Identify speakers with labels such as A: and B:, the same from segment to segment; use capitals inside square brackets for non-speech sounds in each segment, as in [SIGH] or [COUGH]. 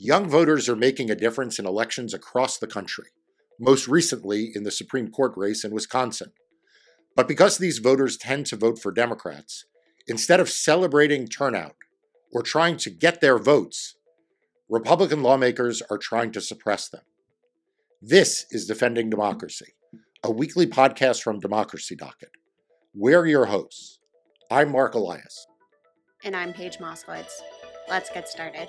A: Young voters are making a difference in elections across the country, most recently in the Supreme Court race in Wisconsin. But because these voters tend to vote for Democrats, instead of celebrating turnout or trying to get their votes, Republican lawmakers are trying to suppress them. This is Defending Democracy, a weekly podcast from Democracy Docket. We're your hosts. I'm Marc Elias.
B: And I'm Paige Moskowitz. Let's get started.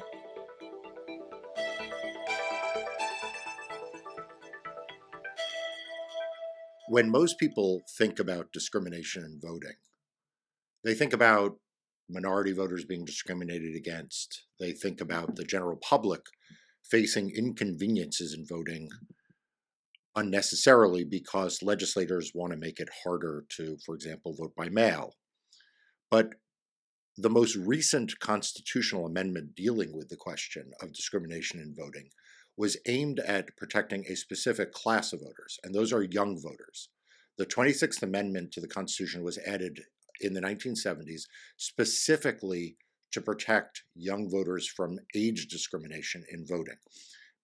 A: When most people think about discrimination in voting, they think about minority voters being discriminated against. They think about the general public facing inconveniences in voting unnecessarily because legislators want to make it harder to, for example, vote by mail. But the most recent constitutional amendment dealing with the question of discrimination in voting was aimed at protecting a specific class of voters, and those are young voters. The 26th Amendment to the Constitution was added in the 1970s specifically to protect young voters from age discrimination in voting.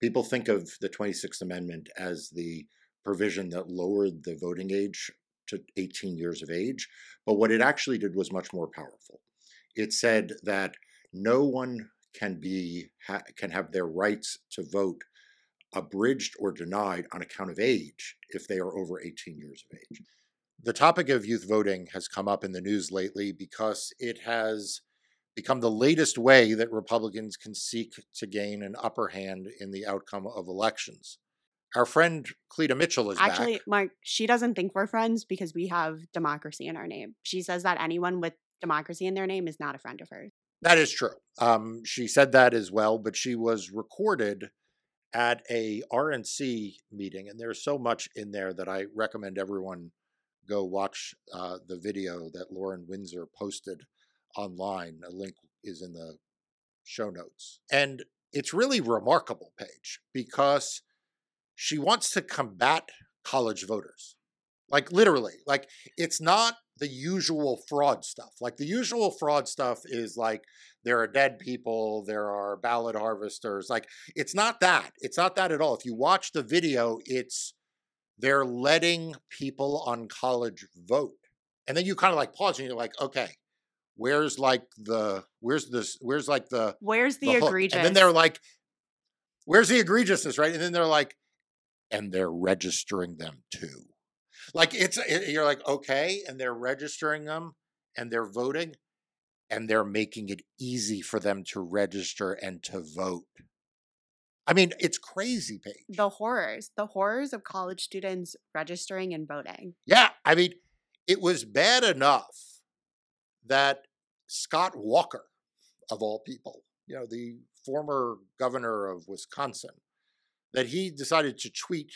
A: People think of the 26th Amendment as the provision that lowered the voting age to 18 years of age, but what it actually did was much more powerful. It said that no one can be ha, can have their rights to vote abridged or denied on account of age if they are over 18 years of age. Mm. The topic of youth voting has come up in the news lately because it has become the latest way that Republicans can seek to gain an upper hand in the outcome of elections. Our friend Cleta Mitchell is
B: Actually,
A: back.
B: Marc, she doesn't think we're friends because we have democracy in our name. She says that anyone with democracy in their name is not a friend of hers.
A: That is true. Um, she said that as well, but she was recorded at a RNC meeting, and there's so much in there that I recommend everyone go watch uh, the video that Lauren Windsor posted online. A link is in the show notes. And it's really remarkable, Paige, because she wants to combat college voters. Like literally, like it's not the usual fraud stuff. Like the usual fraud stuff is like there are dead people, there are ballot harvesters. Like it's not that. It's not that at all. If you watch the video, it's they're letting people on college vote. And then you kind of like pause and you're like, okay, where's like the where's this where's like the
B: where's the, the egregious?
A: And then they're like, where's the egregiousness, right? And then they're like, and they're registering them too. Like it's it, you're like okay, and they're registering them and they're voting, and they're making it easy for them to register and to vote. I mean, it's crazy, Paige.
B: The horrors, the horrors of college students registering and voting.
A: Yeah, I mean, it was bad enough that Scott Walker, of all people, you know, the former governor of Wisconsin, that he decided to tweet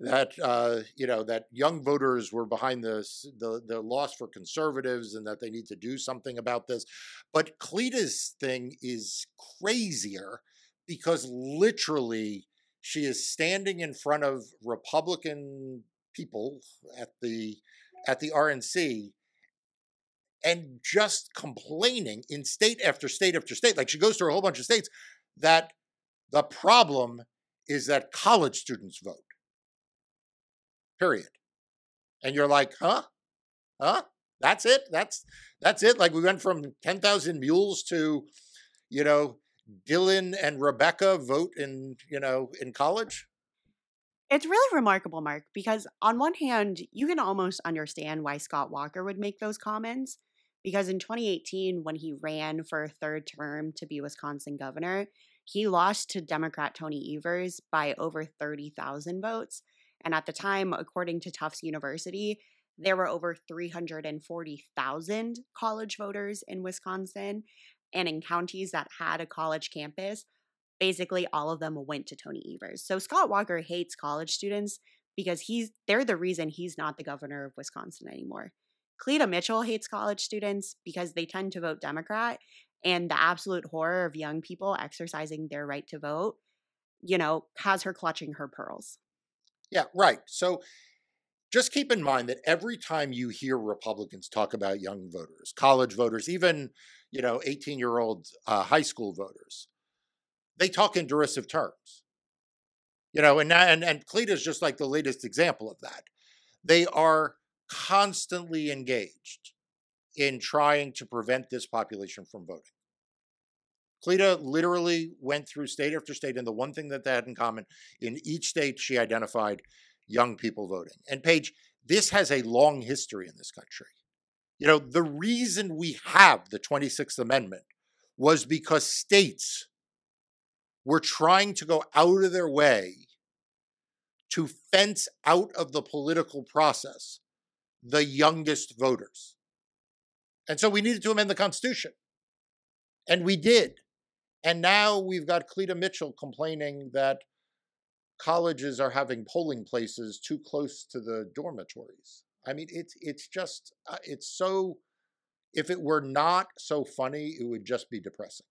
A: that uh, you know that young voters were behind the, the the loss for conservatives and that they need to do something about this. But Cleta's thing is crazier because literally she is standing in front of Republican people at the at the RNC and just complaining in state after state after state. Like she goes through a whole bunch of states that the problem is that college students vote. Period. And you're like, huh? Huh? That's it? That's that's it? Like we went from 10,000 mules to, you know, Dylan and Rebecca vote in, you know, in college?
B: It's really remarkable, Marc, because on one hand, you can almost understand why Scott Walker would make those comments. Because in 2018, when he ran for a third term to be Wisconsin governor, he lost to Democrat Tony Evers by over 30,000 votes. And at the time, according to Tufts University, there were over 340,000 college voters in Wisconsin. And in counties that had a college campus, basically all of them went to Tony Evers. So Scott Walker hates college students because he's they're the reason he's not the governor of Wisconsin anymore. Cleta Mitchell hates college students because they tend to vote Democrat and the absolute horror of young people exercising their right to vote, you know, has her clutching her pearls.
A: Yeah, right. So just keep in mind that every time you hear Republicans talk about young voters, college voters, even, you know, 18 year old uh, high school voters, they talk in derisive terms. You know, and and and CLETA is just like the latest example of that. They are constantly engaged in trying to prevent this population from voting. CLETA literally went through state after state, and the one thing that they had in common in each state, she identified young people voting. And Paige, this has a long history in this country. You know, the reason we have the 26th Amendment was because states were trying to go out of their way to fence out of the political process the youngest voters. And so we needed to amend the Constitution. And we did. And now we've got CLETA Mitchell complaining that colleges are having polling places too close to the dormitories. I mean, it's it's just uh, it's so. If it were not so funny, it would just be depressing.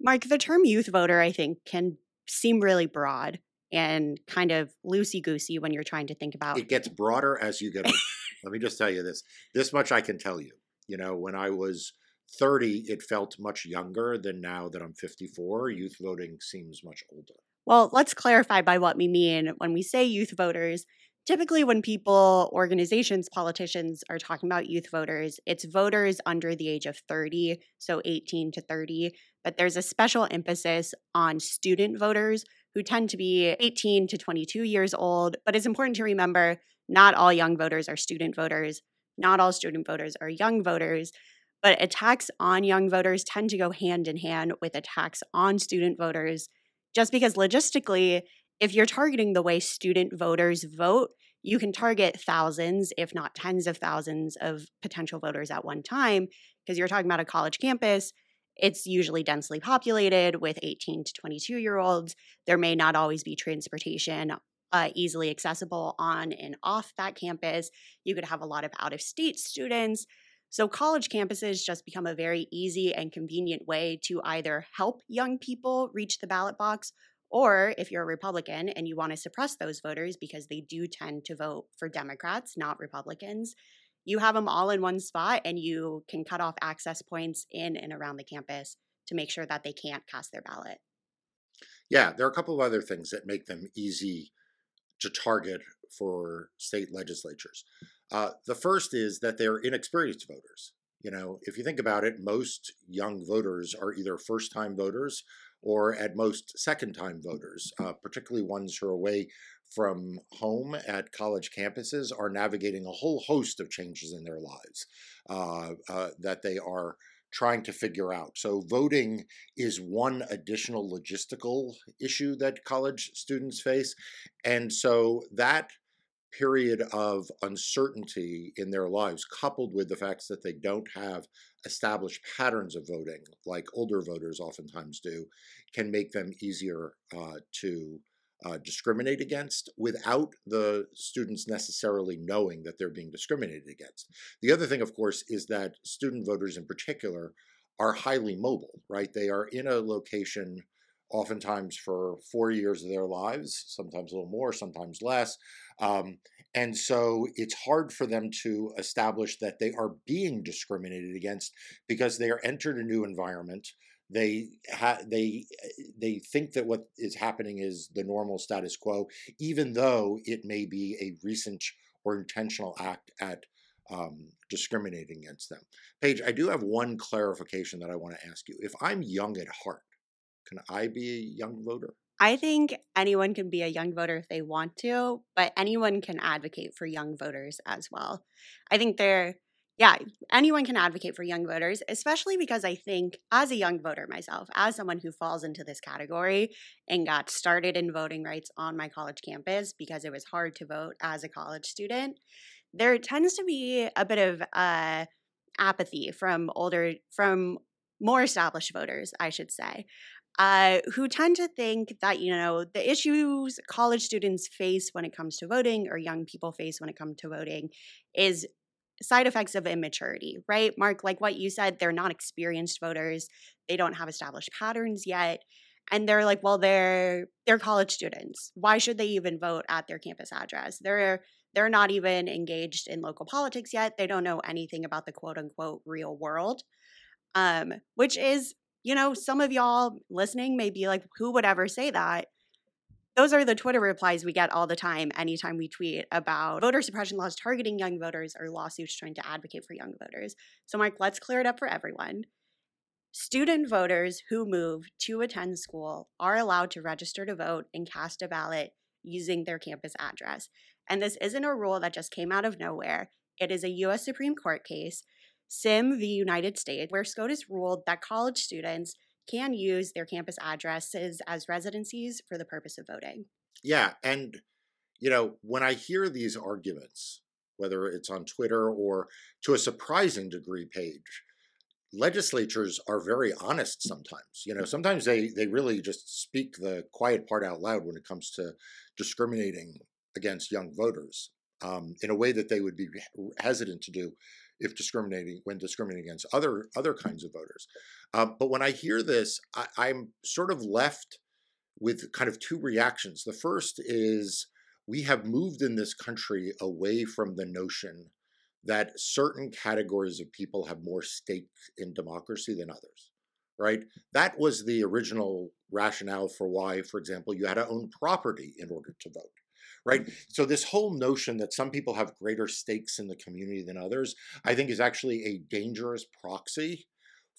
B: Marc, the term youth voter, I think, can seem really broad and kind of loosey goosey when you're trying to think about.
A: It gets broader as you get. Let me just tell you this. This much I can tell you. You know, when I was 30, it felt much younger than now that I'm 54. Youth voting seems much older.
B: Well, let's clarify by what we mean when we say youth voters. Typically, when people, organizations, politicians are talking about youth voters, it's voters under the age of 30, so 18 to 30. But there's a special emphasis on student voters who tend to be 18 to 22 years old. But it's important to remember not all young voters are student voters, not all student voters are young voters. But attacks on young voters tend to go hand in hand with attacks on student voters, just because logistically, if you're targeting the way student voters vote, you can target thousands, if not tens of thousands, of potential voters at one time because you're talking about a college campus. It's usually densely populated with 18 to 22 year olds. There may not always be transportation uh, easily accessible on and off that campus. You could have a lot of out of state students. So, college campuses just become a very easy and convenient way to either help young people reach the ballot box or if you're a Republican and you want to suppress those voters because they do tend to vote for Democrats, not Republicans, you have them all in one spot and you can cut off access points in and around the campus to make sure that they can't cast their ballot.
A: Yeah, there are a couple of other things that make them easy to target for state legislatures. Uh, the first is that they're inexperienced voters. You know, if you think about it, most young voters are either first time voters or at most second time voters, uh, particularly ones who are away from home at college campuses, are navigating a whole host of changes in their lives uh, uh, that they are trying to figure out. So, voting is one additional logistical issue that college students face. And so, that period of uncertainty in their lives, coupled with the fact that they don't have established patterns of voting, like older voters oftentimes do, can make them easier uh, to uh, discriminate against without the students necessarily knowing that they're being discriminated against. The other thing, of course, is that student voters in particular are highly mobile, right? They are in a location oftentimes for four years of their lives, sometimes a little more, sometimes less. Um, and so it's hard for them to establish that they are being discriminated against because they are entered a new environment. They ha- they they think that what is happening is the normal status quo, even though it may be a recent or intentional act at um, discriminating against them. Paige, I do have one clarification that I want to ask you. If I'm young at heart, can I be a young voter?
B: I think anyone can be a young voter if they want to, but anyone can advocate for young voters as well. I think they're, yeah, anyone can advocate for young voters, especially because I think as a young voter myself, as someone who falls into this category and got started in voting rights on my college campus because it was hard to vote as a college student, there tends to be a bit of uh, apathy from older, from more established voters, I should say uh, who tend to think that you know the issues college students face when it comes to voting or young people face when it comes to voting is side effects of immaturity right? Marc like what you said they're not experienced voters they don't have established patterns yet and they're like well they're they're college students. Why should they even vote at their campus address? They're they're not even engaged in local politics yet they don't know anything about the quote unquote real world um, which is you know, some of y'all listening may be like, who would ever say that? Those are the Twitter replies we get all the time anytime we tweet about voter suppression laws targeting young voters or lawsuits trying to advocate for young voters. So, Marc, let's clear it up for everyone. Student voters who move to attend school are allowed to register to vote and cast a ballot using their campus address. And this isn't a rule that just came out of nowhere. It is a US Supreme Court case, Symm v. United States, where SCOTUS ruled that college students can use their campus addresses as residencies for the purpose of voting.
A: Yeah. And, you know, when I hear these arguments, whether it's on Twitter or to a surprising degree, Paige, legislatures are very honest sometimes. You know, sometimes they they really just speak the quiet part out loud when it comes to discriminating against young voters um, in a way that they would be hesitant to do if discriminating when discriminating against other other kinds of voters. Um, but when I hear this, I, I'm sort of left with kind of two reactions. The first is we have moved in this country away from the notion that certain categories of people have more stake in democracy than others, right? That was the original rationale for why, for example, you had to own property in order to vote, right? So, this whole notion that some people have greater stakes in the community than others, I think is actually a dangerous proxy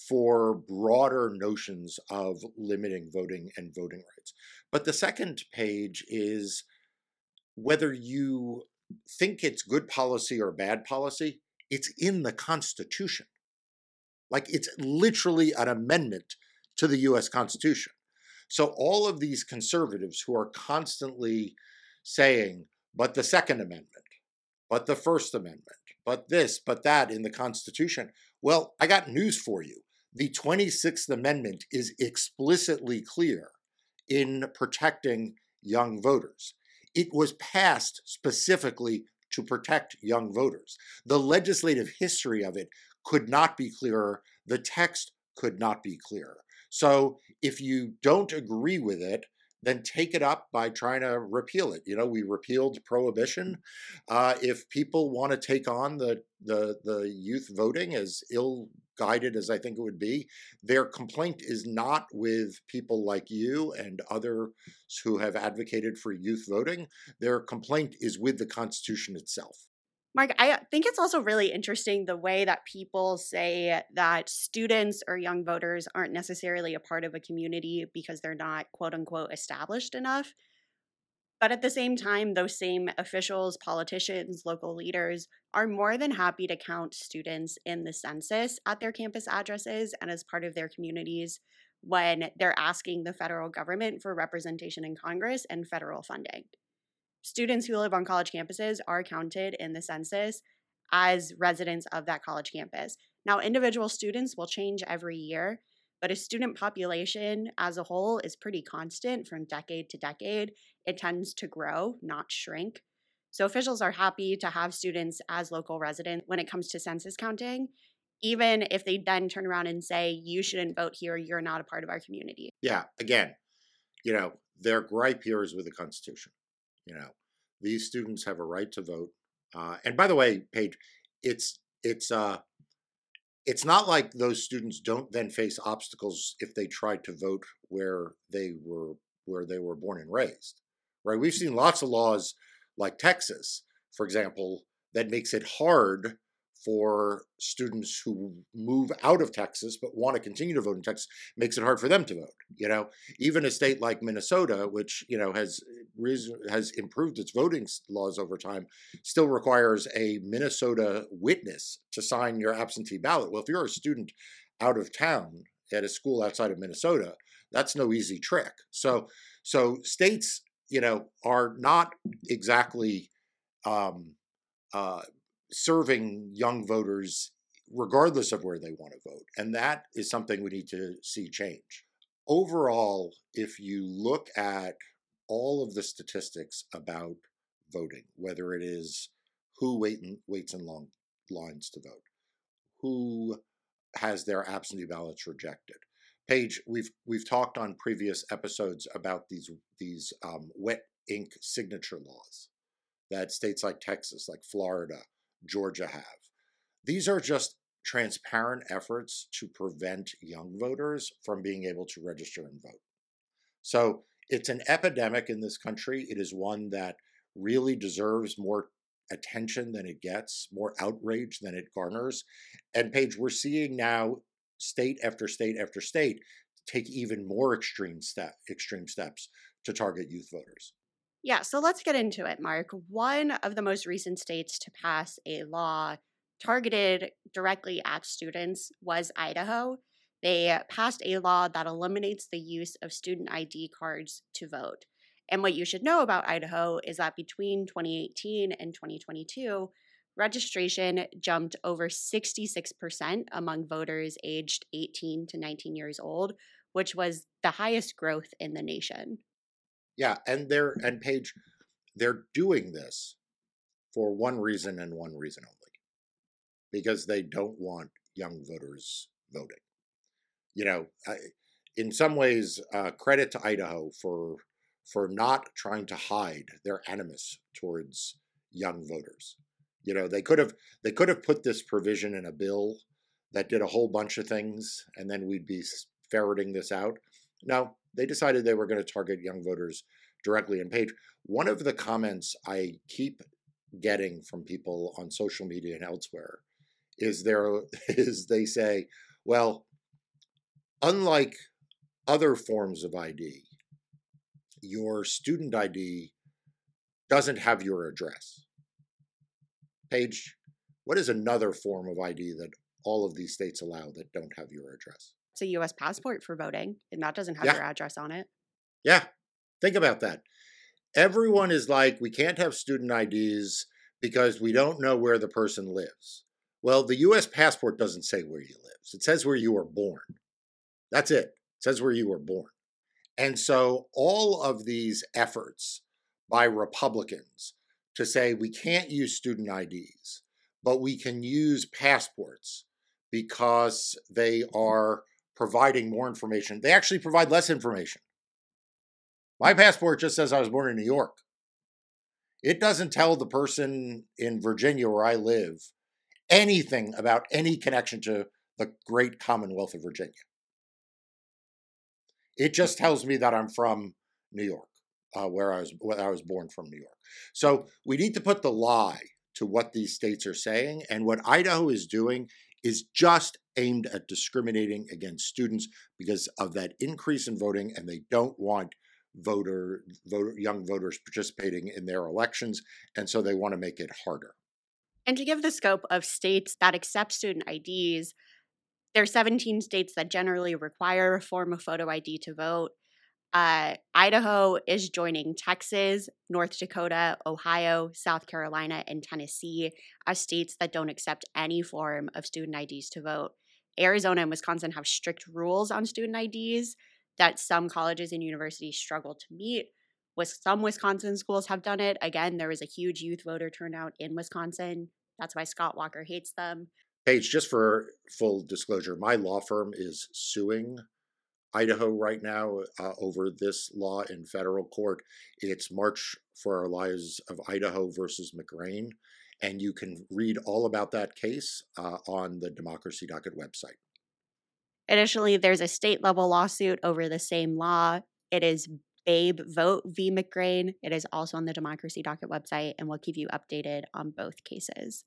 A: for broader notions of limiting voting and voting rights. But the second Paige is whether you think it's good policy or bad policy, it's in the Constitution. Like it's literally an amendment to the US Constitution. So all of these conservatives who are constantly saying, but the Second Amendment, but the First Amendment, but this, but that in the Constitution, well, I got news for you. The 26th Amendment is explicitly clear in protecting young voters. It was passed specifically to protect young voters. The legislative history of it could not be clearer. The text could not be clearer. So if you don't agree with it, then take it up by trying to repeal it. You know, we repealed prohibition. Uh, if people want to take on the, the the youth voting as ill guided as I think it would be, their complaint is not with people like you and others who have advocated for youth voting. Their complaint is with the Constitution itself.
B: Marc, I think it's also really interesting the way that people say that students or young voters aren't necessarily a part of a community because they're not quote unquote established enough. But at the same time, those same officials, politicians, local leaders are more than happy to count students in the census at their campus addresses and as part of their communities when they're asking the federal government for representation in Congress and federal funding. Students who live on college campuses are counted in the census as residents of that college campus. Now, individual students will change every year, but a student population as a whole is pretty constant from decade to decade. It tends to grow, not shrink. So officials are happy to have students as local residents when it comes to census counting, even if they then turn around and say, you shouldn't vote here, you're not a part of our community.
A: Yeah, again, you know, their gripe here is with the Constitution. You know, these students have a right to vote. Uh, and by the way, Paige, it's it's uh it's not like those students don't then face obstacles if they try to vote where they were where they were born and raised right we've seen lots of laws like texas for example that makes it hard for students who move out of Texas but want to continue to vote in Texas makes it hard for them to vote. You know, even a state like Minnesota, which you know has has improved its voting laws over time, still requires a Minnesota witness to sign your absentee ballot. Well, if you're a student out of town at a school outside of Minnesota, that's no easy trick. So, so states, you know, are not exactly um, uh, serving young voters regardless of where they want to vote. And that is something we need to see change. Overall, if you look at all of the statistics about voting, whether it is who wait in, waits in long lines to vote, who has their absentee ballots rejected. Paige, we've we've talked on previous episodes about these these um, wet ink signature laws that states like Texas, like Florida, Georgia have. These are just transparent efforts to prevent young voters from being able to register and vote. So it's an epidemic in this country. It is one that really deserves more attention than it gets, more outrage than it garners. And Paige, we're seeing now state after state after state take even more extreme step extreme steps to target youth voters.
B: Yeah, so let's get into it, Marc. One of the most recent states to pass a law targeted directly at students was Idaho. They passed a law that eliminates the use of student ID cards to vote. And what you should know about Idaho is that between 2018 and 2022, registration jumped over 66% among voters aged 18 to 19 years old, which was the highest growth in the nation.
A: Yeah, and they're and Paige, they're doing this for one reason and one reason only. Because they don't want young voters voting. You know, in some ways, uh, credit to Idaho for for not trying to hide their animus towards young voters. You know, they could have they could have put this provision in a bill that did a whole bunch of things, and then we'd be ferreting this out. No, they decided they were going to target young voters directly in Paige. One of the comments I keep getting from people on social media and elsewhere is there [LAUGHS] is they say, well, unlike other forms of ID, your student ID doesn't have your address. Paige, what is another form of ID that all of these states allow that don't have your address?
B: A US passport for voting, and that doesn't have yeah. your address on it.
A: Yeah. Think about that. Everyone mm-hmm. is like, we can't have student IDs because we don't know where the person lives. Well, the US passport doesn't say where you live. It says where you were born. That's it. It says where you were born. And so all of these efforts by Republicans to say we can't use student IDs, but we can use passports because they mm-hmm. are providing more information. They actually provide less information. My passport just says I was born in New York. It doesn't tell the person in Virginia where I live anything about any connection to the great Commonwealth of Virginia. It just tells me that I'm from New York, uh, where I was where I was born from New York. So we need to put the lie to what these states are saying, and what Idaho is doing is just aimed at discriminating against students because of that increase in voting, and they don't want voter, voter young voters participating in their elections, and so they want to make it harder.
B: And to give the scope of states that accept student IDs, there are 17 states that generally require a form of photo ID to vote. Uh, Idaho is joining Texas, North Dakota, Ohio, South Carolina, and Tennessee as states that don't accept any form of student IDs to vote. Arizona and Wisconsin have strict rules on student IDs that some colleges and universities struggle to meet. With some Wisconsin schools have done it. Again, there was a huge youth voter turnout in Wisconsin. That's why Scott Walker hates them.
A: Paige, just for full disclosure, my law firm is suing Idaho right now uh, over this law in federal court. It's March for Our Lives of Idaho versus McGrane. And you can read all about that case uh, on the Democracy Docket website.
B: Additionally, there's a state level lawsuit over the same law. It is Babe Vote v. McGrane. It is also on the Democracy Docket website, and we'll keep you updated on both cases.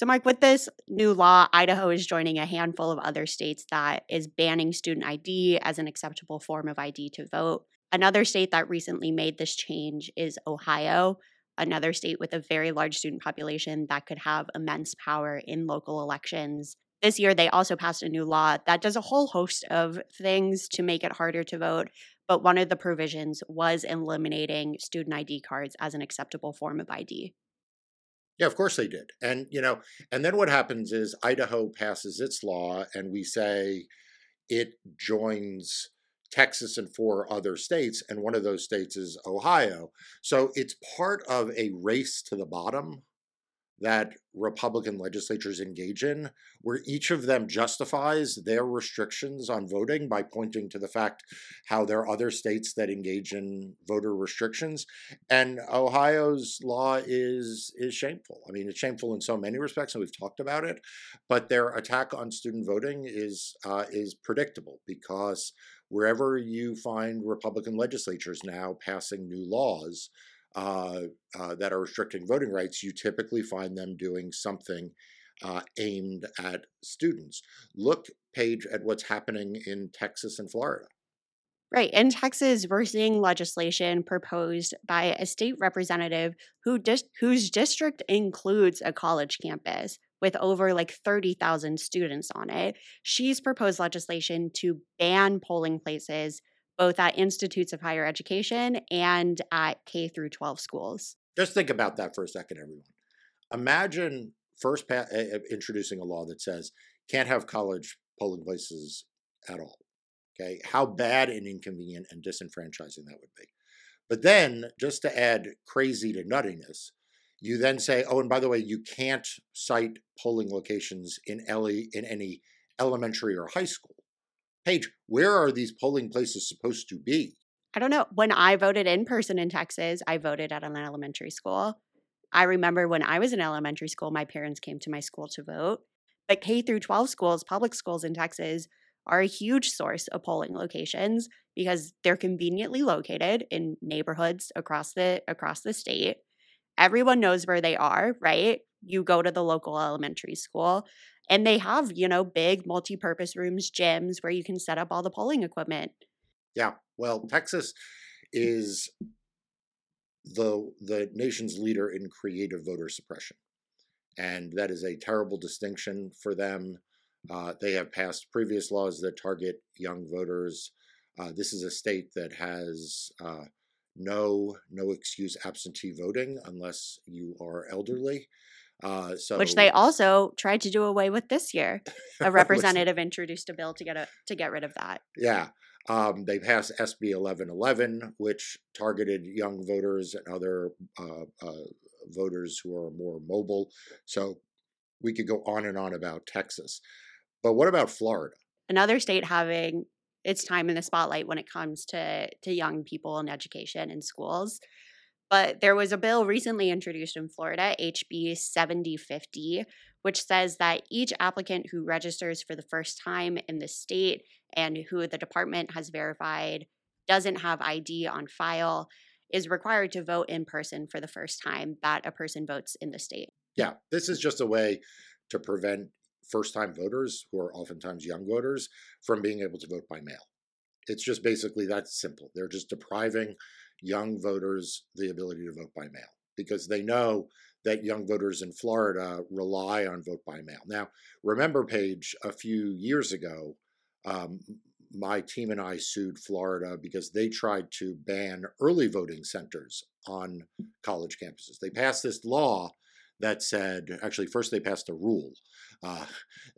B: So, Mike, with this new law, Idaho is joining a handful of other states that is banning student ID as an acceptable form of ID to vote. Another state that recently made this change is Ohio, another state with a very large student population that could have immense power in local elections. This year, they also passed a new law that does a whole host of things to make it harder to vote. But one of the provisions was eliminating student ID cards as an acceptable form of ID.
A: Yeah, of course they did. And, you know, and then what happens is Idaho passes its law and we say it joins Texas and four other states, and one of those states is Ohio. So it's part of a race to the bottom that Republican legislatures engage in, where each of them justifies their restrictions on voting by pointing to the fact how there are other states that engage in voter restrictions. And Ohio's law is is shameful. I mean, it's shameful in so many respects, and we've talked about it. But their attack on student voting is uh, is predictable because wherever you find Republican legislatures now passing new laws uh, uh, that are restricting voting rights, you typically find them doing something uh, aimed at students. Look, Paige, at what's happening in Texas and Florida.
B: Right. In Texas, we're seeing legislation proposed by a state representative who dis- whose district includes a college campus with over like 30,000 students on it. She's proposed legislation to ban polling places both at institutes of higher education and at K through 12 schools.
A: Just think about that for a second, everyone. Imagine first pa- uh, introducing a law that says can't have college polling places at all. Okay, how bad and inconvenient and disenfranchising that would be. But then, just to add crazy to nuttiness, you then say, oh, and by the way, you can't cite polling locations in, ele- in any elementary or high school. Where are these polling places supposed to be?
B: I don't know. When I voted in person in Texas, I voted at an elementary school. I remember when I was in elementary school, my parents came to my school to vote. But K through 12 schools, public schools in Texas, are a huge source of polling locations because they're conveniently located in neighborhoods across the across the state. Everyone knows where they are, right? You go to the local elementary school and they have, you know, big multi-purpose rooms, gyms where you can set up all the polling equipment.
A: Yeah. Well, Texas is the the nation's leader in creative voter suppression. And that is a terrible distinction for them. Uh, they have passed previous laws that target young voters. Uh, this is a state that has uh, no no excuse absentee voting unless you are elderly. Uh, so,
B: which they also tried to do away with this year. [LAUGHS] A representative introduced a bill to get a, to get rid of that.
A: Yeah, um, they passed SB 1111, which targeted young voters and other uh, uh, voters who are more mobile. So we could go on and on about Texas, but what about Florida?
B: Another state having its time in the spotlight when it comes to to young people and education in schools. But there was a bill recently introduced in Florida, HB 7050, which says that each applicant who registers for the first time in the state and who the department has verified doesn't have ID on file is required to vote in person for the first time that a person votes in the state.
A: Yeah, this is just a way to prevent first time voters, who are oftentimes young voters, from being able to vote by mail. It's just basically that simple. They're just depriving young voters the ability to vote by mail because they know that young voters in Florida rely on vote by mail. Now, remember, Paige, a few years ago, um, my team and I sued Florida because they tried to ban early voting centers on college campuses. They passed this law that said, actually, first they passed a rule, uh,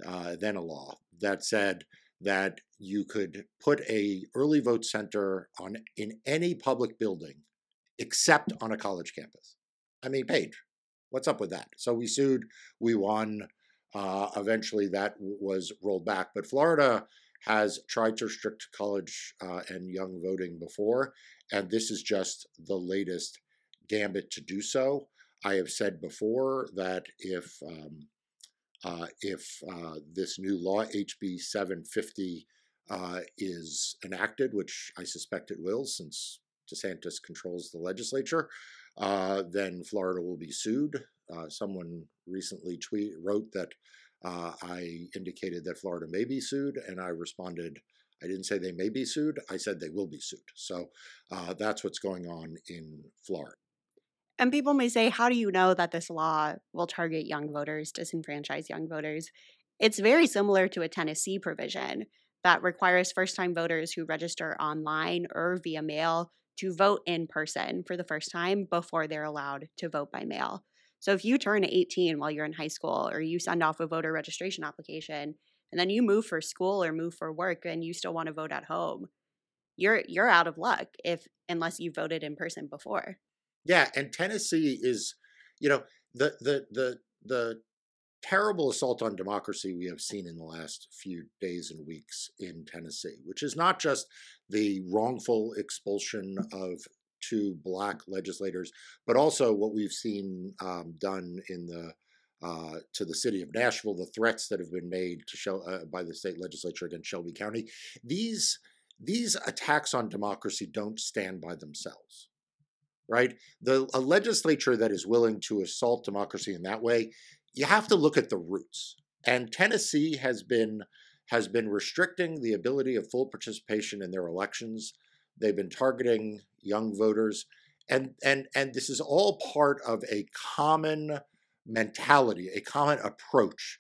A: uh, then a law that said that you could put a early vote center on in any public building except on a college campus. I mean, Paige, what's up with that? So we sued, we won. Uh, eventually, that was rolled back. But Florida has tried to restrict college uh, and young voting before, and this is just the latest gambit to do so. I have said before that if um, uh, if uh, this new law, HB 750, uh, is enacted, which I suspect it will, since DeSantis controls the legislature, uh, then Florida will be sued. Uh, someone recently tweet wrote that I indicated that Florida may be sued, and I responded. I didn't say they may be sued. I said they will be sued. So that's what's going on in Florida.
B: And people may say, how do you know that this law will target young voters, disenfranchise young voters? It's very similar to a Tennessee provision that requires first time voters who register online or via mail to vote in person for the first time before they're allowed to vote by mail. So if you turn 18 while you're in high school or you send off a voter registration application and then you move for school or move for work and you still want to vote at home, you're you're out of luck if unless you voted in person before.
A: Yeah, and Tennessee is, you know, the the the the terrible assault on democracy we have seen in the last few days and weeks in Tennessee, which is not just the wrongful expulsion of two black legislators, but also what we've seen um, done in the uh, to the city of Nashville, the threats that have been made to Shel- uh, by the state legislature against Shelby County. These these attacks on democracy don't stand by themselves, right? The a legislature that is willing to assault democracy in that way, you have to look at the roots. And Tennessee has been has been restricting the ability of full participation in their elections. They've been targeting young voters, and and and this is all part of a common mentality, a common approach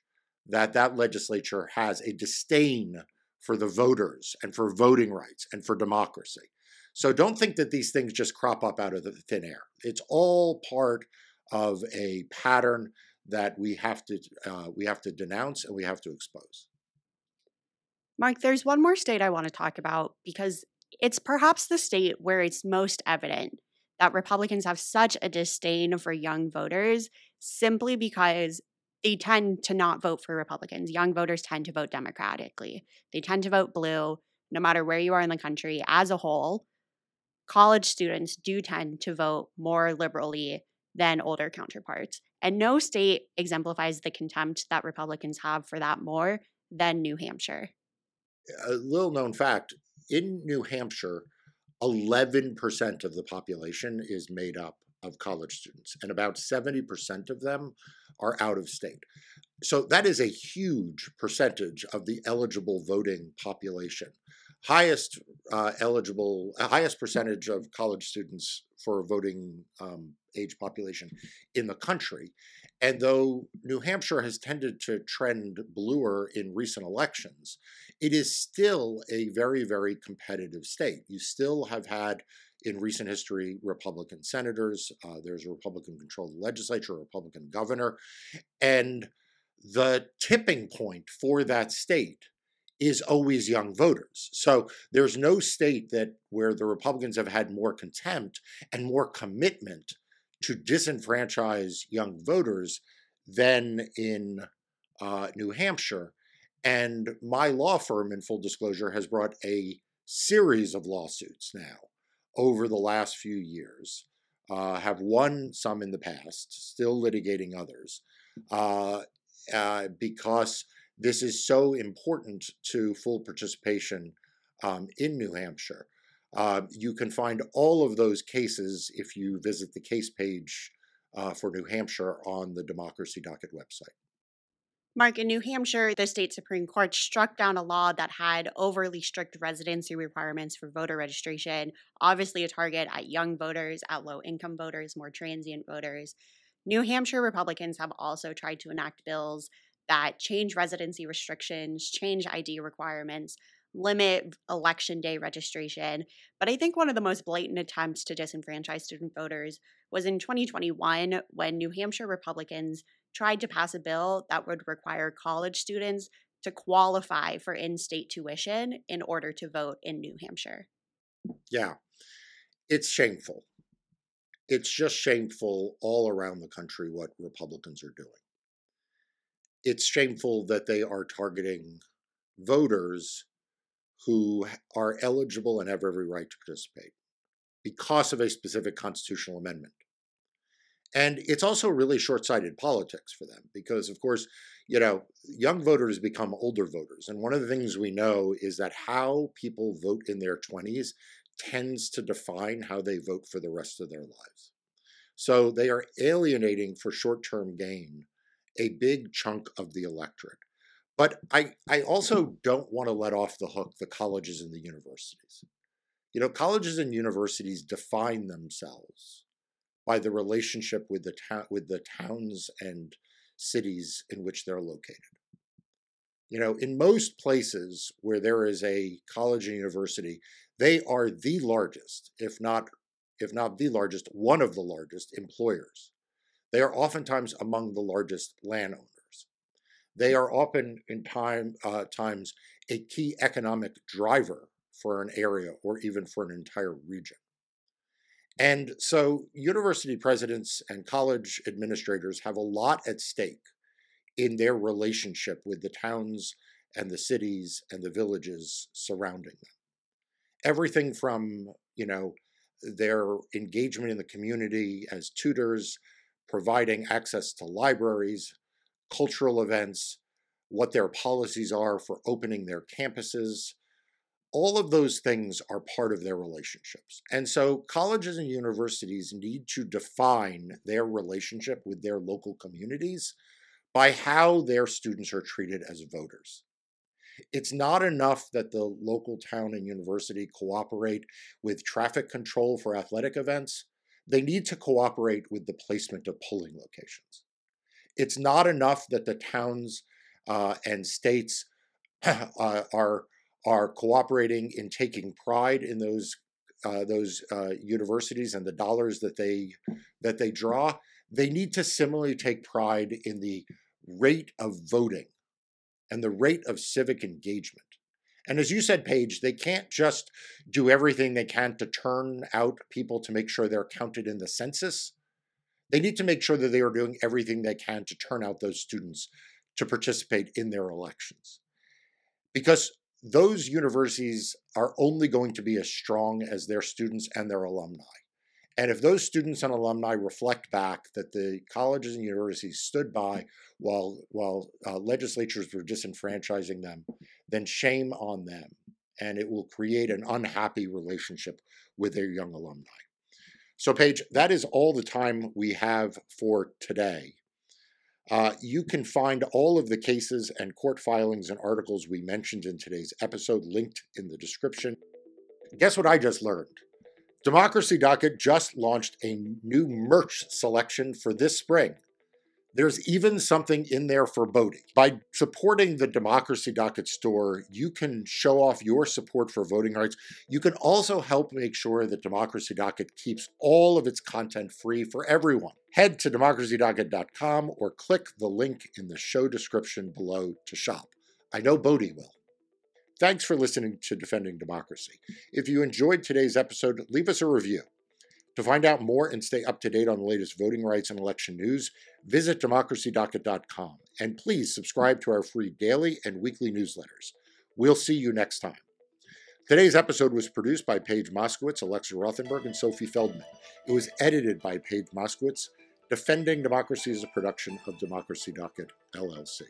A: that that legislature has a disdain for the voters and for voting rights and for democracy. So don't think that these things just crop up out of the thin air. It's all part of a pattern that we have to uh, we have to denounce and we have to expose.
B: Marc, there's one more state I want to talk about because it's perhaps the state where it's most evident that Republicans have such a disdain for young voters simply because they tend to not vote for Republicans. Young voters tend to vote Democratically. They tend to vote blue no matter where you are in the country as a whole. College students do tend to vote more liberally than older counterparts. And no state exemplifies the contempt that Republicans have for that more than New Hampshire.
A: A little known fact in New Hampshire, 11% of the population is made up of college students, and about 70% of them are out of state. So that is a huge percentage of the eligible voting population. Highest uh, eligible, uh, highest percentage of college students for voting um, age population in the country. And though New Hampshire has tended to trend bluer in recent elections, it is still a very, very competitive state. You still have had in recent history Republican senators. Uh, there's a Republican controlled legislature, a Republican governor. And the tipping point for that state is always young voters. So there's no state that where the Republicans have had more contempt and more commitment to disenfranchise young voters than in uh, New Hampshire. And my law firm, in full disclosure, has brought a series of lawsuits now over the last few years, uh, have won some in the past, still litigating others, uh, uh, because this is so important to full participation um, in New Hampshire. Uh, you can find all of those cases if you visit the case page uh, for New Hampshire on the Democracy Docket website.
B: Marc, in New Hampshire, the state Supreme Court struck down a law that had overly strict residency requirements for voter registration, obviously a target at young voters, at low income voters, more transient voters. New Hampshire Republicans have also tried to enact bills that change residency restrictions, change ID requirements, limit election day registration. But I think one of the most blatant attempts to disenfranchise student voters was in 2021 when New Hampshire Republicans tried to pass a bill that would require college students to qualify for in state tuition in order to vote in New Hampshire.
A: Yeah, it's shameful. It's just shameful all around the country what Republicans are doing. It's shameful that they are targeting voters who are eligible and have every right to participate because of a specific constitutional amendment. And it's also really short sighted politics for them because, of course, you know, young voters become older voters. And one of the things we know is that how people vote in their 20s tends to define how they vote for the rest of their lives. So they are alienating for short term gain a big chunk of the electorate. But I, I also [LAUGHS] don't want to let off the hook the colleges and the universities. You know, colleges and universities define themselves by the relationship with the ta- with the towns and cities in which they're located. You know, in most places where there is a college and university, they are the largest, if not if not the largest, one of the largest employers. They are oftentimes among the largest landowners. They are often in time uh, times a key economic driver for an area or even for an entire region. And so university presidents and college administrators have a lot at stake in their relationship with the towns and the cities and the villages surrounding them. Everything from, you know, their engagement in the community as tutors, providing access to libraries, cultural events, what their policies are for opening their campuses, all of those things are part of their relationships. And so colleges and universities need to define their relationship with their local communities by how their students are treated as voters. It's not enough that the local town and university cooperate with traffic control for athletic events. They need to cooperate with the placement of polling locations. It's not enough that the towns uh, and states [CLEARS THROAT] uh, are are cooperating in taking pride in those uh, those uh, universities and the dollars that they that they draw. They need to similarly take pride in the rate of voting and the rate of civic engagement. And as you said, Paige, they can't just do everything they can to turn out people to make sure they're counted in the census. They need to make sure that they are doing everything they can to turn out those students to participate in their elections. Because those universities are only going to be as strong as their students and their alumni. And if those students and alumni reflect back that the colleges and universities stood by while while uh, legislatures were disenfranchising them, then shame on them, and it will create an unhappy relationship with their young alumni. So, Paige, that is all the time we have for today. Uh, you can find all of the cases and court filings and articles we mentioned in today's episode linked in the description. Guess what I just learned? Democracy Docket just launched a new merch selection for this spring. There's even something in there for voting. By supporting the Democracy Docket store, you can show off your support for voting rights. You can also help make sure that Democracy Docket keeps all of its content free for everyone. Head to democracydocket.com or click the link in the show description below to shop. I know Bodie will. Thanks for listening to Defending Democracy. If you enjoyed today's episode, leave us a review. To find out more and stay up to date on the latest voting rights and election news, visit democracydocket.com. And please subscribe to our free daily and weekly newsletters. We'll see you next time. Today's episode was produced by Paige Moskowitz, Alexa Rothenberg, and Sophie Feldman. It was edited by Paige Moskowitz. Defending Democracy is a production of Democracy Docket, LLC.